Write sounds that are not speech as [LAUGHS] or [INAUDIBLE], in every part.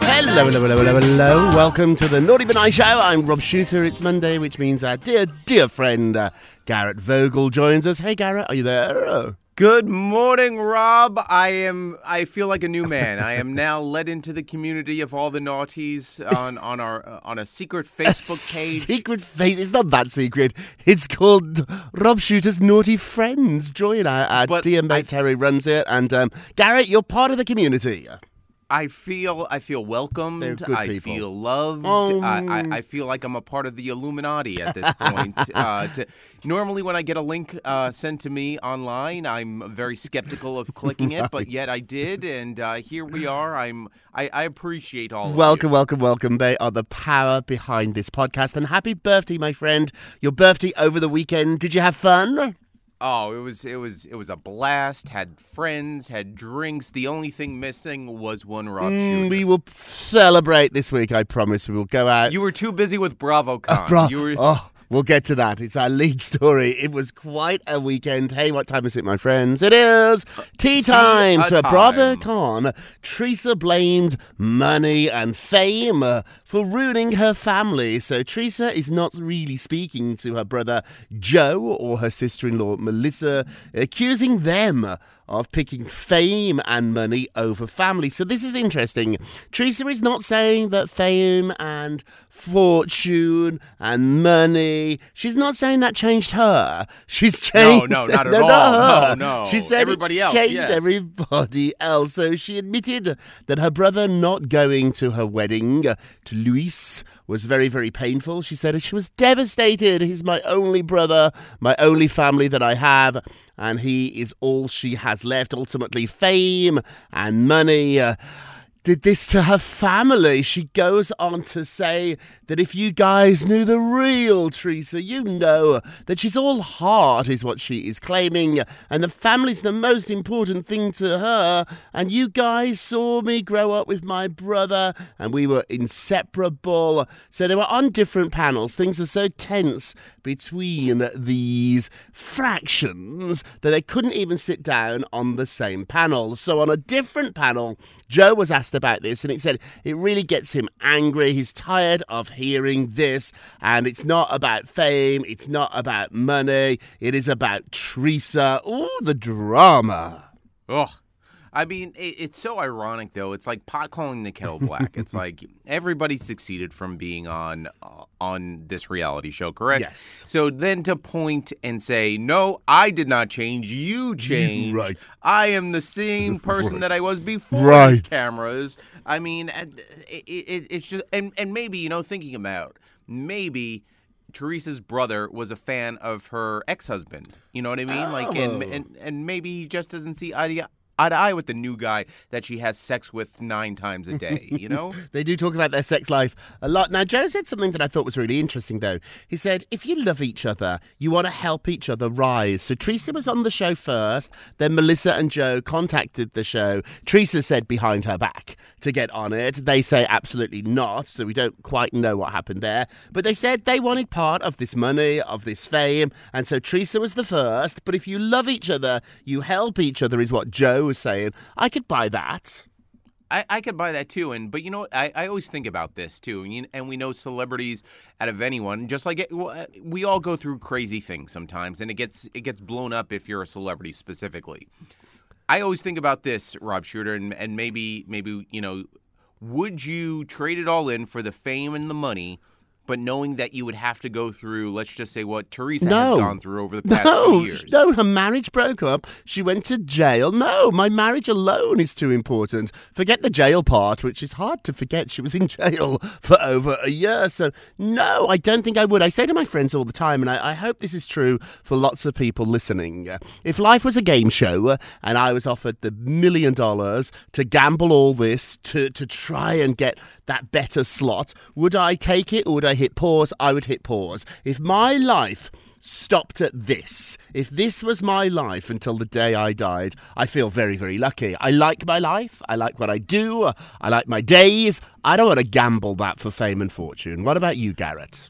Hello, hello, hello, hello, hello. Welcome to the Naughty Nice Show. I'm Rob Shuter. It's Monday, which means our dear, dear friend uh, Garrett Vogel joins us. Hey, Garrett, are you there? Good morning, Rob. I am. I feel like a new man. I am now led into the community of all the naughties on on our uh, on a secret [LAUGHS] Facebook page. Secret face? It's not that secret. It's called Rob Shuter's Naughty Friends. Join our, our But dear mate I- Terry runs it, and um, Garrett, you're part of the community. I feel. I feel welcomed. I people. feel loved. Oh. I, I, I feel like I'm a part of the Illuminati at this point. [LAUGHS] uh, to, normally, when I get a link uh, sent to me online, I'm very skeptical of clicking it, but yet I did, and uh, here we are. I'm. I, I appreciate all. Welcome, of you. welcome, welcome. They are the power behind this podcast. And happy birthday, my friend. Your birthday over the weekend. Did you have fun? Oh, it was it was it was a blast. Had friends, had drinks. The only thing missing was one Rob Mm, we will celebrate this week, I promise. We will go out. You were too busy with BravoCon. Bro- you were, oh, we'll get to that. It's our lead story. It was quite a weekend. Hey, what time is it, my friends? It is tea time. So, time. BravoCon, Teresa blamed money and fame uh, for ruining her family. So, Teresa is not really speaking to her brother Joe or her sister in law Melissa, accusing them of picking fame and money over family. So this is interesting. Teresa is not saying that fame and fortune and money. She's not saying that changed her. She's changed. no, no, not at no, all. her. No, no. She said Everybody else, changed yes. everybody else. So she admitted that her brother not going to her wedding to Luis was very, very painful. She said she was devastated. He's my only brother, my only family that I have, and he is all she has left. Ultimately, fame and money. Uh, did this to her family. She goes on to say that if you guys knew the real Teresa, you know that she's all heart, is what she is claiming, and the family's the most important thing to her. And you guys saw me grow up with my brother, and we were inseparable. So they were on different panels. Things are so tense between these fractions that they couldn't even sit down on the same panel. So on a different panel, Joe was asked about this, and it said it really gets him angry. He's tired of hearing this, and it's not about fame, it's not about money, it is about Teresa. Ooh, the drama. Ugh. I mean, it, it's so ironic though. It's like pot calling the kettle black. it's [LAUGHS] like everybody succeeded from being on uh, on this reality show, correct? Yes. So then to point and say, "No, I did not change. You changed. right. I am the same [LAUGHS] person Right. that I was before these Right. cameras." I mean, it, it, it's just and and maybe you know thinking about maybe. Teresa's brother was a fan of her ex-husband. You know what I mean? Like, and, Oh. and and maybe he just doesn't see eye to eye to eye with the new guy that she has sex with nine times a day. You know? [LAUGHS] They do talk about their sex life a lot. Now, Joe said something that I thought was really interesting, though. He said, if you love each other, you want to help each other rise. So Teresa was on the show first, then Melissa and Joe contacted the show. Teresa said behind her back to get on it. They say absolutely not, so we don't quite know what happened there. But they said they wanted part of this money, of this fame, and so Teresa was the first. But if you love each other, you help each other, is what Joe was saying. I could buy that. I, I could buy that too, and but you know? I, I always think about this too, and, you, and we know celebrities out of anyone, just like it, uh, we all go through crazy things sometimes, and it gets it gets blown up if you're a celebrity specifically. I always think about this, Rob Shuter, and, and maybe maybe you know, would you trade it all in for the fame and the money, but knowing that you would have to go through, let's just say, what Teresa No. has gone through over the past No, few years? no, her marriage broke up. She went to jail. No, my marriage alone is too important. Forget the jail part, which is hard to forget. She was in jail [LAUGHS] for over a year. So, no, I don't think I would. I say to my friends all the time, and I, I hope this is true for lots of people listening. uh, If life was a game show uh, and I was offered the million dollars to gamble all this to, to try and get that better slot, would I take it or would I hit pause? I would hit pause. If my life stopped at this. If this was my life until the day I died, I feel very, very lucky. I like my life. I like what I do. I like my days. I don't want to gamble that for fame and fortune. What about you, Garrett?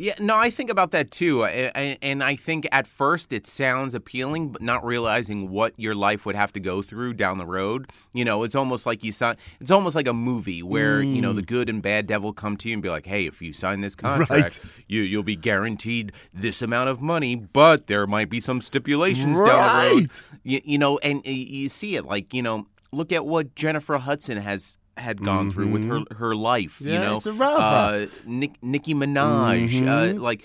Yeah, no, I think about that too, uh, a- and I think at first it sounds appealing, but not realizing what your life would have to go through down the road. You know, it's almost like you sign. It's almost like a movie where you know the mm. good and bad devil come to you and be like, "Hey, if you sign this [LAUGHS] contract, Right. you you'll be guaranteed this amount of money, but there might be some stipulations down the road." You, you know, and you see it like you know, look at what Jennifer Hudson has had gone through with her her life. you Mm-hmm. Know, it's a rough uh, Nick, Nicki Minaj. Mm-hmm. Uh, like,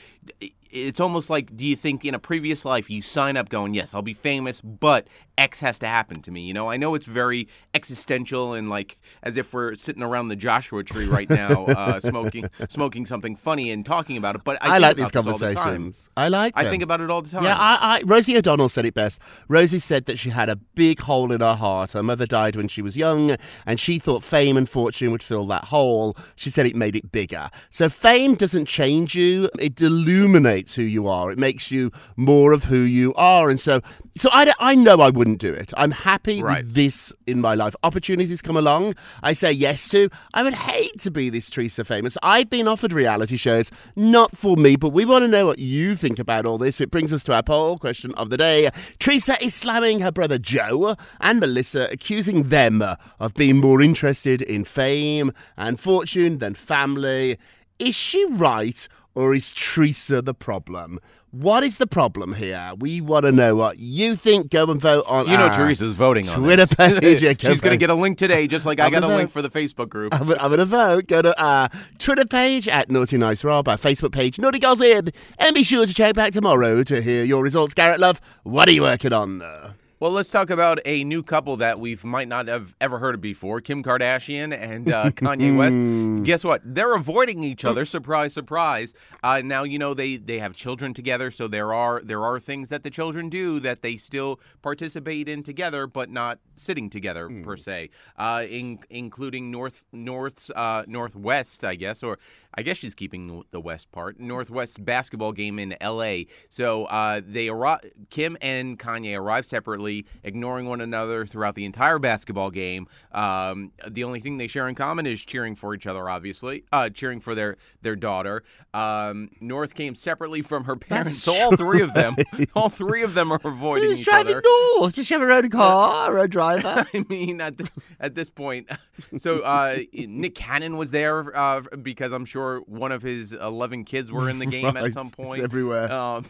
it's almost like, do you think in a previous life you sign up going, yes, I'll be famous, but X has to happen to me? You know, I know it's very existential and like as if we're sitting around the Joshua tree right now, [LAUGHS] uh, smoking smoking something funny and talking about it. But I, I, like these all the conversations. I like I think about it all the time. Yeah, I, I, Rosie O'Donnell said it best. Rosie said that she had a big hole in her heart. Her mother died when she was young, and she thought fame and fortune would fill that hole. She said it made it bigger. So fame doesn't change you; it illuminates who you are. It makes you more of who you are. And so, so I, I know I wouldn't do it. I'm happy Right. with this in my life. Opportunities come along, I say yes to. I would hate to be this Teresa famous. I've been offered reality shows, not for me, but we want to know what you think about all this. It brings us to our poll question of the day. Teresa is slamming her brother Joe and Melissa, accusing them of being more interested in fame and fortune than family. Is she right? Or is Teresa the problem? What is the problem here? We want to know what you think. Go and vote on You know, Teresa's voting on Twitter this. [LAUGHS] page. Yeah, She's going to get a link today, just like I got a gonna link for the Facebook group. I'm, I'm going to vote. Go to our Twitter page at Naughty Nice Rob, our Facebook page, Naughty Girls In, and be sure to check back tomorrow to hear your results. Garrett Love, what are you working on? Well, let's talk about a new couple that we might not have ever heard of before Kim Kardashian and uh, [LAUGHS] Kanye West. Guess what? They're avoiding each other. Surprise, surprise. Uh, now, you know, they, they have children together, so there are there are things that the children do that they still participate in together, but not sitting together per se, uh, in, including North North uh, Northwest, I guess, or I guess she's keeping the west part. Northwest basketball game in L.A. So uh, they arri- Kim and Kanye arrive separately, ignoring one another throughout the entire basketball game. Um, the only thing they share in common is cheering for each other, obviously, uh, cheering for their their daughter. Um, North came separately from her parents, so all three of them, [LAUGHS] all three of them are avoiding Who's each driving other. north? Does she have her own car, her own driver? [LAUGHS] I mean, at the, at this point, [LAUGHS] so uh, Nick Cannon was there uh, because I'm sure one of his 11 kids were in the [LAUGHS] game Right, at some it's point. everywhere. Um,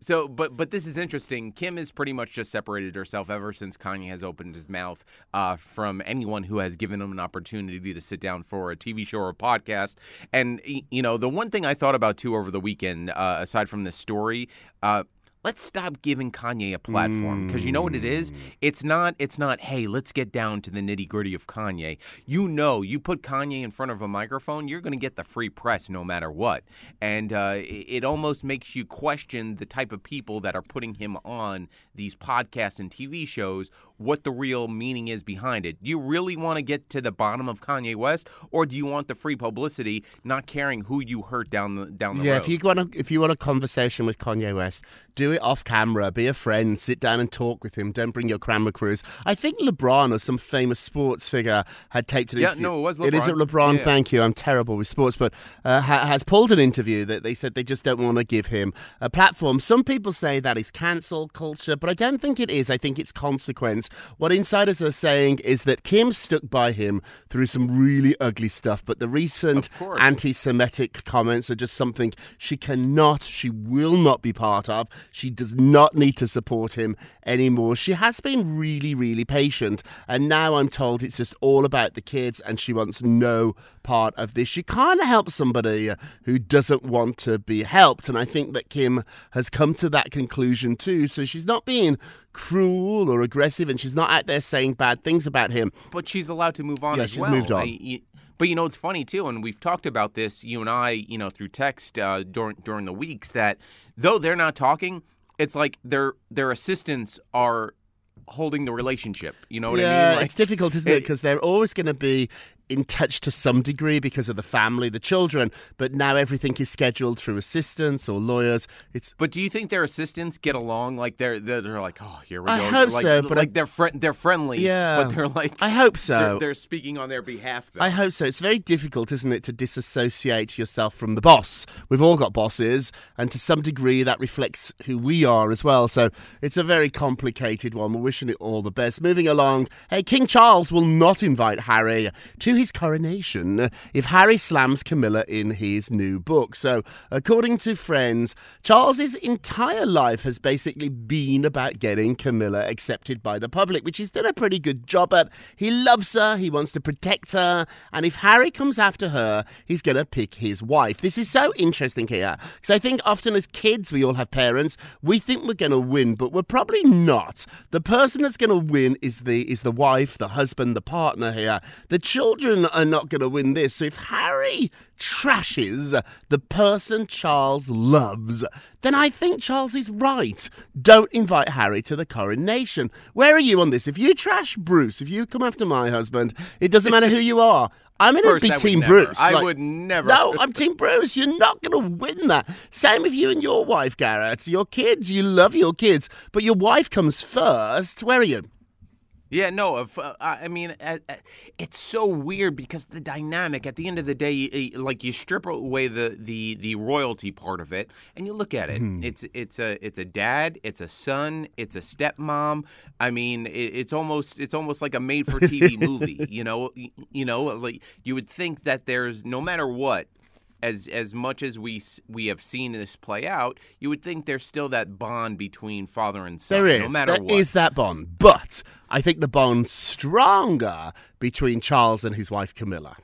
So, but but this is interesting. Kim has pretty much just separated herself ever since Kanye has opened his mouth uh, from anyone who has given him an opportunity to sit down for a TV show or a podcast. And you know, the one thing I thought about too over the weekend, uh, aside from this story. Uh, Let's stop giving Kanye a platform because you know what it is. It's not. It's not. Hey, let's get down to the nitty gritty of Kanye. You know, you put Kanye in front of a microphone, you're going to get the free press no matter what, and uh, it almost makes you question the type of people that are putting him on these podcasts and TV shows. What the real meaning is behind it. Do you really want to get to the bottom of Kanye West, or do you want the free publicity, not caring who you hurt down the down the yeah, road? Yeah, if you want a, if you want a conversation with Kanye West, do it off camera. Be a friend. Sit down and talk with him. Don't bring your camera crews. I think LeBron or some famous sports figure had taped an Yeah, interview. no, it was LeBron. It isn't LeBron. LeBron. Yeah. Thank you. I'm terrible with sports, but uh, ha- has pulled an interview that they said they just don't want to give him a platform. Some people say that is cancel culture, but I don't think it is. I think it's consequence. What insiders are saying is that Kim stuck by him through some really ugly stuff, but the recent anti Semitic comments are just something she cannot, she will not be part of. She does not need to support him anymore. She has been really, really patient, and now I'm told it's just all about the kids and she wants no part of this. She can't help somebody who doesn't want to be helped, and I think that Kim has come to that conclusion too. So she's not being cruel or aggressive, and she's not out there saying bad things about him. but she's allowed to move on Yeah, as she's well. moved on. I- but you know, it's funny too, and we've talked about this, you and I, you know, through text uh, during during the weeks that though they're not talking, it's like their their assistants are holding the relationship. You know what yeah, I mean? [LAUGHS] Like, it's difficult, isn't it- Because they're always going to be in touch to some degree because of the family, the children. But now everything is scheduled through assistants or lawyers. It's But do you think their assistants get along? Like they're they're, they're like, oh, here we go. I hope like, so, but like I- they're friend they're friendly. Yeah. but they're like I hope they're, so. they're speaking on their behalf. Though. I hope so. It's very difficult, isn't it, to disassociate yourself from the boss. We've all got bosses, and to some degree that reflects who we are as well. So it's a very complicated one. We're wishing it all the best. Moving along, hey, King Charles will not invite Harry to his coronation if Harry slams Camilla in his new book. So, according to friends, Charles's entire life has basically been about getting Camilla accepted by the public, which he's done a pretty good job at. He loves her, he wants to protect her, and if Harry comes after her, he's going to pick his wife. This is so interesting here because I think often as kids, we all have parents, we think we're going to win, but we're probably not. The person that's going to win is the is the wife, the husband, the partner here. The children are not going to win this. So if Harry trashes the person Charles loves, then I think Charles is right. Don't invite Harry to the coronation. Where are you on this? If you trash Bruce, if you come after my husband, it doesn't matter who you are. I'm going to be Team never. Bruce. I Like- would never. No, I'm Team Bruce. You're not going to win that. Same with you and your wife, Garrett. Your kids, you love your kids, but your wife comes first. Where are you? Yeah, no. If, uh, I I mean, uh, uh, it's so weird because the dynamic at the end of the day, like you strip away the the the royalty part of it, and you look at it. It's it's a it's a dad, it's a son, it's a stepmom. I mean, it, it's almost it's almost like a made for TV [LAUGHS] movie. You know, you know, like you would think that there's no matter what. As, as much as we we have seen this play out, you would think there's still that bond between father and son, There is. no matter There what. is that bond. But I think the bond's stronger between Charles and his wife, Camilla.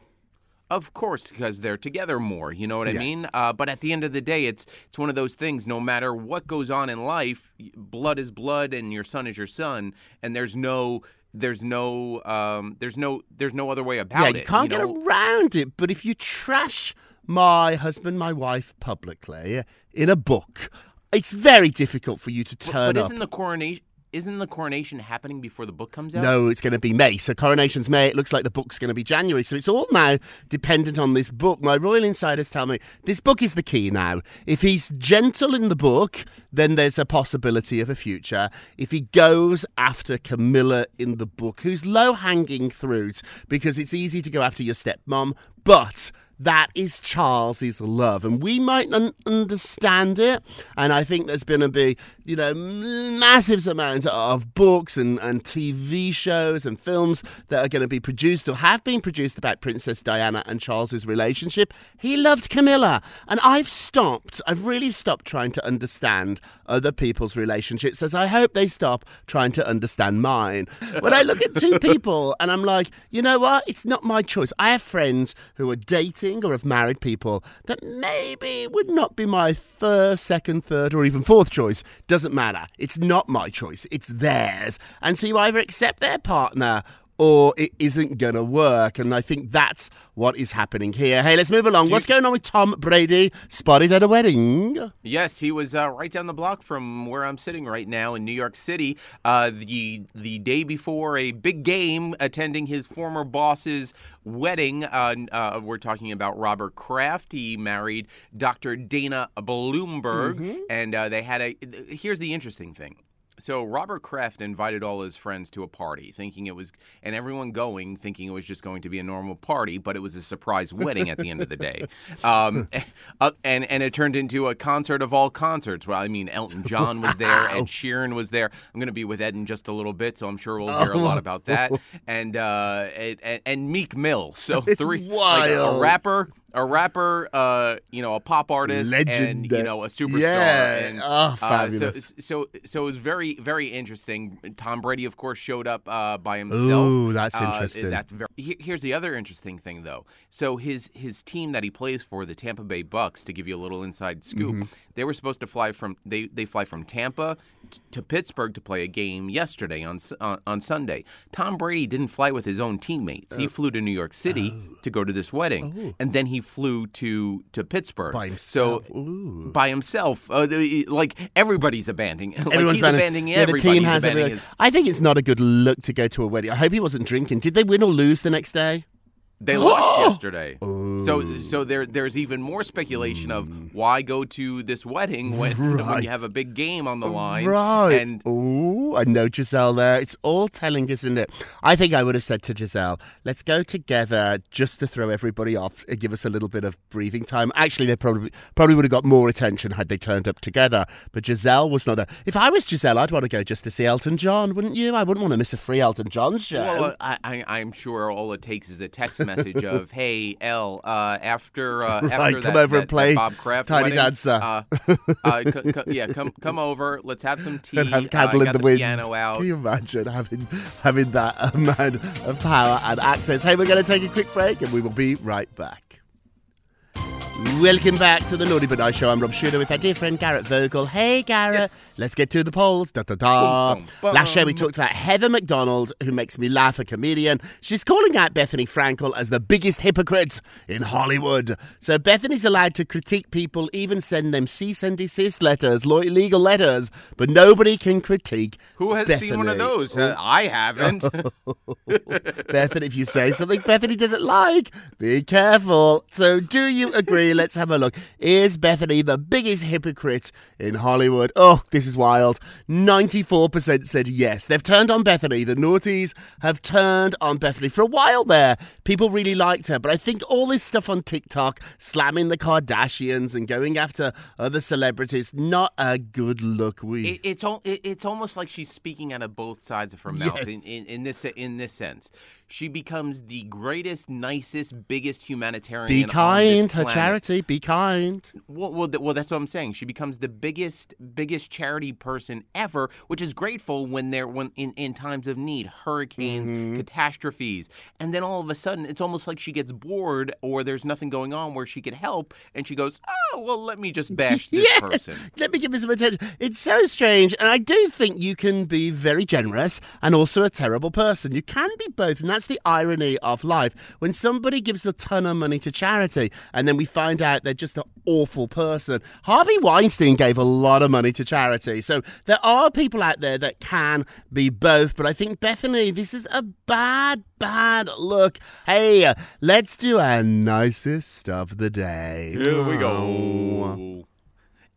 Of course, because they're together more. You know what I Yes. mean? Uh, but at the end of the day, it's it's one of those things. No matter what goes on in life, blood is blood, and your son is your son, and there's no there's no um, there's no there's no other way about yeah, it. you can't know? get around it. But if you trash my husband, my wife publicly in a book, it's very difficult for you to turn but up. isn't the coronation isn't the coronation happening before the book comes out? No, it's going to be May. So coronation's May. It looks like the book's going to be January. So it's all now dependent on this book. My royal insiders tell me this book is the key now. If he's gentle in the book, then there's a possibility of a future. If he goes after Camilla in the book, who's low hanging fruit, because it's easy to go after your stepmom, but that is Charles's love, and we might not understand it. And I think there's going to be, you know, massive amounts of books and, and TV shows and films that are going to be produced or have been produced about Princess Diana and Charles's relationship. He loved Camilla, and I've stopped. I've really stopped trying to understand other people's relationships, as I hope they stop trying to understand mine. When I look at two [LAUGHS] people and I'm like, you know what? It's not my choice. I have friends who are dating or have married people that maybe would not be my first, second, third, or even fourth choice. Doesn't matter. It's not my choice. It's theirs. And so you either accept their partner or it isn't going to work. And I think that's what is happening here. Hey, let's move along. What's going on with Tom Brady? Spotted at a wedding. Yes, he was uh, right down the block from where I'm sitting right now in New York City. Uh, the the day before a big game, attending his former boss's wedding. Uh, uh we're talking about Robert Kraft. He married Dr. Dana Blumberg, mm-hmm. and uh, they had a. Here's the interesting thing so Robert Kraft invited all his friends to a party, thinking it was, and everyone going, thinking it was just going to be a normal party, but it was a surprise wedding at the end of the day, [LAUGHS] um, [LAUGHS] uh, and and it turned into a concert of all concerts. Well, I mean, Elton John was there, Ed Sheeran was there. I'm going to be with Ed in just a little bit, so I'm sure we'll hear a lot about that, [LAUGHS] and uh, and, and Meek Mill. So it's three, wild. like a rapper, a rapper, uh, you know, a pop artist, Legend. and you know, a superstar. Yeah. And, oh, fabulous. Uh, so, so, so it was very, very interesting. Tom Brady, of course, showed up uh, by himself. Ooh, that's Uh, interesting. that's very, here's the other interesting thing, though. So his his team that he plays for, the Tampa Bay Bucks, to give you a little inside scoop, Mm-hmm. they were supposed to fly from they they fly from Tampa t- to Pittsburgh to play a game yesterday on S- on, Sunday. Tom Brady didn't fly with his own teammates. Oh. He flew to New York City to go to this wedding, and then he flew to to Pittsburgh By himself. So Ooh. by himself, uh, like everybody's abandoning. [LAUGHS] like Everyone's abandoning- abandoning yeah, the team has abandoning I think it's not a good look to go to a wedding. I hope he wasn't drinking. Did they win or lose the next day? They lost [GASPS] yesterday. So so oh. there there's even more speculation of why go to this wedding when, when you have a big game on the line. Right. And oh, I know Gisele there. It's all telling, isn't it? I think I would have said to Gisele, let's go together just to throw everybody off and give us a little bit of breathing time. Actually, they probably probably would have got more attention had they turned up together. But Gisele was not a. If I was Gisele, I'd want to go just to see Elton John, wouldn't you? I wouldn't want to miss a free Elton John show. well, I, I, I'm sure all it takes is a text message of, [LAUGHS] "Hey, L, uh, after uh, Right, after come that, over and that- that play Bob Kraft Tiny wedding, Dancer." Uh, [LAUGHS] uh, c- c- yeah, come come over. Let's have some tea. and have uh, candle in the, the wind. piano out. Can you imagine having having that amount of power and access? Hey, we're going to take a quick break and we will be right back. Welcome back to the Naughty But Nice Show. I'm Rob Shuter with our dear friend Garrett Vogel. Hey, Garrett. Yes. Let's get to the polls. Da, da, da. Boom, boom. Last show we talked about Heather McDonald, who makes me laugh, a comedian. She's calling out Bethenny Frankel as the biggest hypocrite in Hollywood. So Bethenny's allowed to critique people, even send them cease and desist letters, legal letters, but nobody can critique Who has seen one of those? Uh, I haven't. [LAUGHS] Bethenny, if you say something Bethenny doesn't like, be careful. So, do you agree? [LAUGHS] Let's have a look. Is Bethenny the biggest hypocrite in Hollywood? Oh, this is wild. 94% said yes. They've turned on Bethenny. The naughties have turned on Bethenny for a while there. People really liked her, but I think all this stuff on TikTok, slamming the Kardashians and going after other celebrities, not a good look. We. It, it's al- it, it's almost like she's speaking out of both sides of her mouth Yes. in, in, in this in this sense. She becomes the greatest, nicest, biggest humanitarian. be kind, her charity, be kind. Well, well, well, that's what I'm saying. She becomes the biggest, biggest charity person ever, which is grateful when they're when in, in times of need, hurricanes, Mm-hmm. catastrophes, and then all of a sudden, it's almost like she gets bored or there's nothing going on where she could help, and she goes, "Oh, well, let me just bash [LAUGHS] this Yeah. person." [LAUGHS] Let me give you some attention. It's so strange, and I do think you can be very generous and also a terrible person. You can be both, that's the irony of life. When somebody gives a ton of money to charity, and then we find out they're just an awful person. Harvey Weinstein gave a lot of money to charity, so there are people out there that can be both. But I think Bethenny, this is a bad, bad look. Hey, let's do our nicest of the day. Here we go.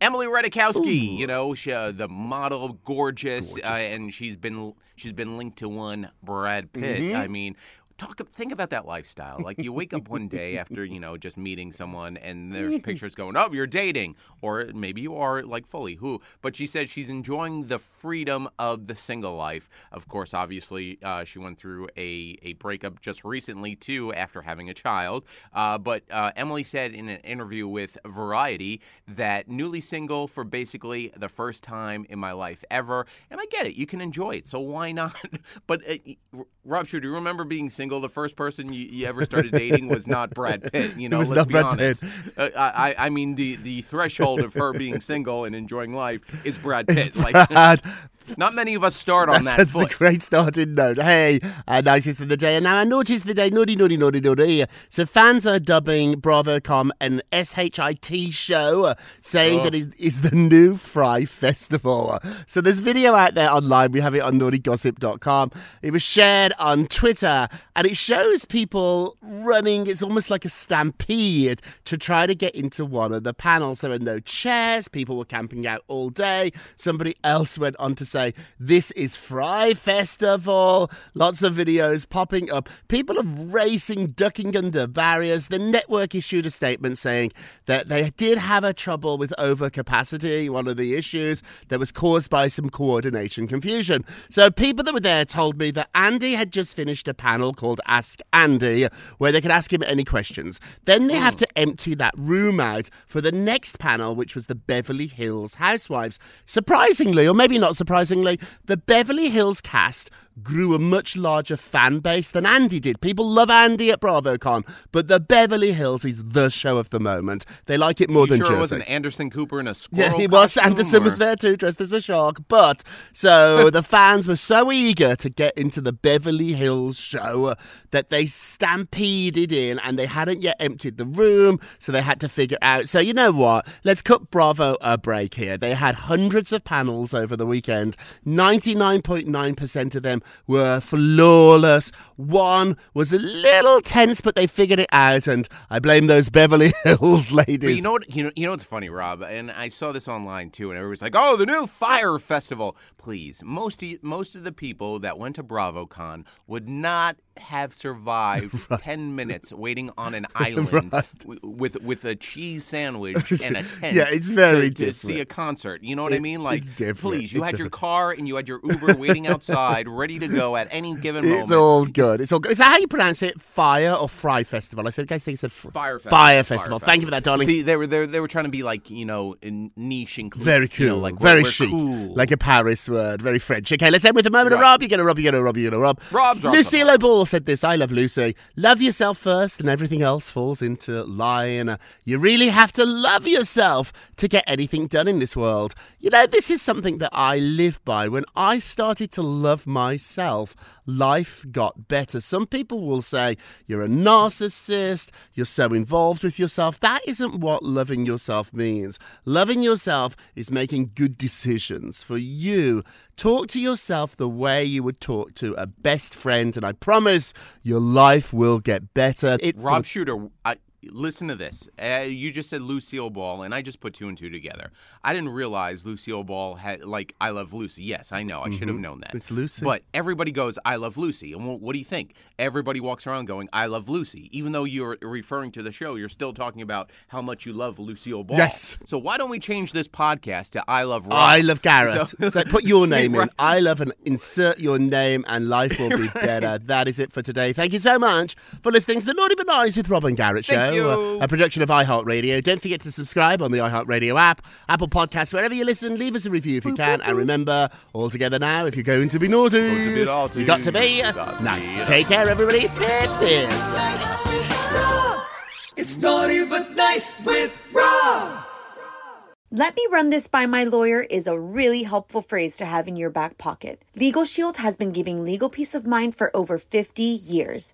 Emily Ratajkowski, you know, she, uh, the model, gorgeous, Uh, and she's been she's been linked to one Brad Pitt. Mm-hmm. I mean, talk. Think about that lifestyle. Like you wake up one day [LAUGHS] after you know just meeting someone, and there's [LAUGHS] pictures going, "Oh, you're dating," or maybe you are like fully who. But she said she's enjoying the freedom of the single life. Of course, obviously, uh, she went through a a breakup just recently too after having a child. Uh, but uh, Emily said in an interview with Variety that newly single for basically the first time in my life ever, and I get it. You can enjoy it, so why not? [LAUGHS] but uh, Rob, sure, do you remember being single? The first person you, you ever started dating was not Brad [LAUGHS] Pitt. You know, let's be Brad honest. Uh, I, I mean, the the threshold of her being single and enjoying life is Brad Pitt. Like, Brad. Not many of us start on that That's foot. a great starting note. Hey, uh, nicest of the day. And now I noticed the day, naughty, naughty, naughty, naughty. So fans are dubbing BravoCon an SHIT show, uh, saying Oh. that it is the new Fry Festival. So there's video out there online. We have it on naughtygossip.com. It was shared on Twitter, and it shows people running. It's almost like a stampede to try to get into one of the panels. There are no chairs. People were camping out all day. Somebody else went on to say, This is Fry Festival. Lots of videos popping up. People are racing, ducking under barriers. The network issued a statement saying that they did have a trouble with overcapacity, one of the issues that was caused by some coordination confusion. So people that were there told me that Andy had just finished a panel called Ask Andy, where they could ask him any questions. Then they have to hmm. empty that room out for the next panel, which was the Beverly Hills Housewives. Surprisingly, or maybe not surprisingly, the Beverly Hills cast grew a much larger fan base than Andy did. People love Andy at BravoCon, but the Beverly Hills is the show of the moment. They like it more You than sure Jersey. it wasn't Anderson Cooper in a [LAUGHS] squirrel Yeah, he was. Anderson was there too, dressed as a shark. But so [LAUGHS] the fans were so eager to get into the Beverly Hills show that they stampeded in, and they hadn't yet emptied the room, so they had to figure out. So you know what? Let's cut Bravo a break here. They had hundreds of panels over the weekend. Ninety-nine point nine percent of them were flawless. One was a little tense, but they figured it out, and I blame those Beverly [LAUGHS] Hills ladies. But you know what? You know, you know what's funny, Rob, and I saw this online too, and everybody's like, "Oh, the new Fyre Festival." Please, most of, most of the people that went to BravoCon would not have survived [LAUGHS] ten minutes waiting on an [LAUGHS] island w- with with a cheese sandwich and a tent. Yeah, it's very to, to see a concert. You know what I mean? Like, it's different. please, you It's had your different. Car and you had your Uber [LAUGHS] waiting outside, ready to go at any given moment. It's all good. It's all good. Is that how you pronounce it? Fyre or Fry Festival? I said, guys, think it said fr- Fyre Festival. Fyre Festival. Thank you for that, darling. See, they were they, were- they were trying to be like you know in niche inclusive. very cool. You know, like we're- very we're chic. cool. Like a Paris word. Very French. Okay, let's end with a moment of Right. Rob. You get a Rob, you get a Rob, you get a Rob. Rob's Rob, Lucille Rob. O'Ball said this. I love Lucy. Love yourself first, and everything else falls into line. You really have to love yourself to get anything done in this world. You know, this is something that I live by. When I started to love myself, life got better. Some people will say you're a narcissist, you're so involved with yourself. That isn't what loving yourself means. Loving yourself is making good decisions for you. Talk to yourself the way you would talk to a best friend, and I promise your life will get better. It Rob Shuter, I, listen to this. Uh, you just said Lucille Ball, and I just put two and two together. I didn't realize Lucille Ball had like I love Lucy. Yes, I know. I should have known that. Mm-hmm. It's Lucy. But everybody goes, I love Lucy. And what, what do you think? Everybody walks around going, I love Lucy. Even though you're referring to the show, you're still talking about how much you love Lucille Ball. Yes. So why don't we change this podcast to I love Rob? I love Garrett. So- So, put your [LAUGHS] name in. I love and insert your name, and life will be [LAUGHS] better. That is it for today. Thank you so much for listening to the Naughty But Nice with Robin Garrett show, you. a production of iHeartRadio. Don't forget to subscribe on the iHeartRadio app, Apple Podcasts, wherever you listen. Leave us a review if you can, and remember, all together now, if you're going to be naughty, to be naughty. you got to be got nice. be Take care, everybody. Pip, pip. It's naughty but nice with Rob. Let me run this by my lawyer is a really helpful phrase to have in your back pocket. Legal Shield has been giving legal peace of mind for over 50 years.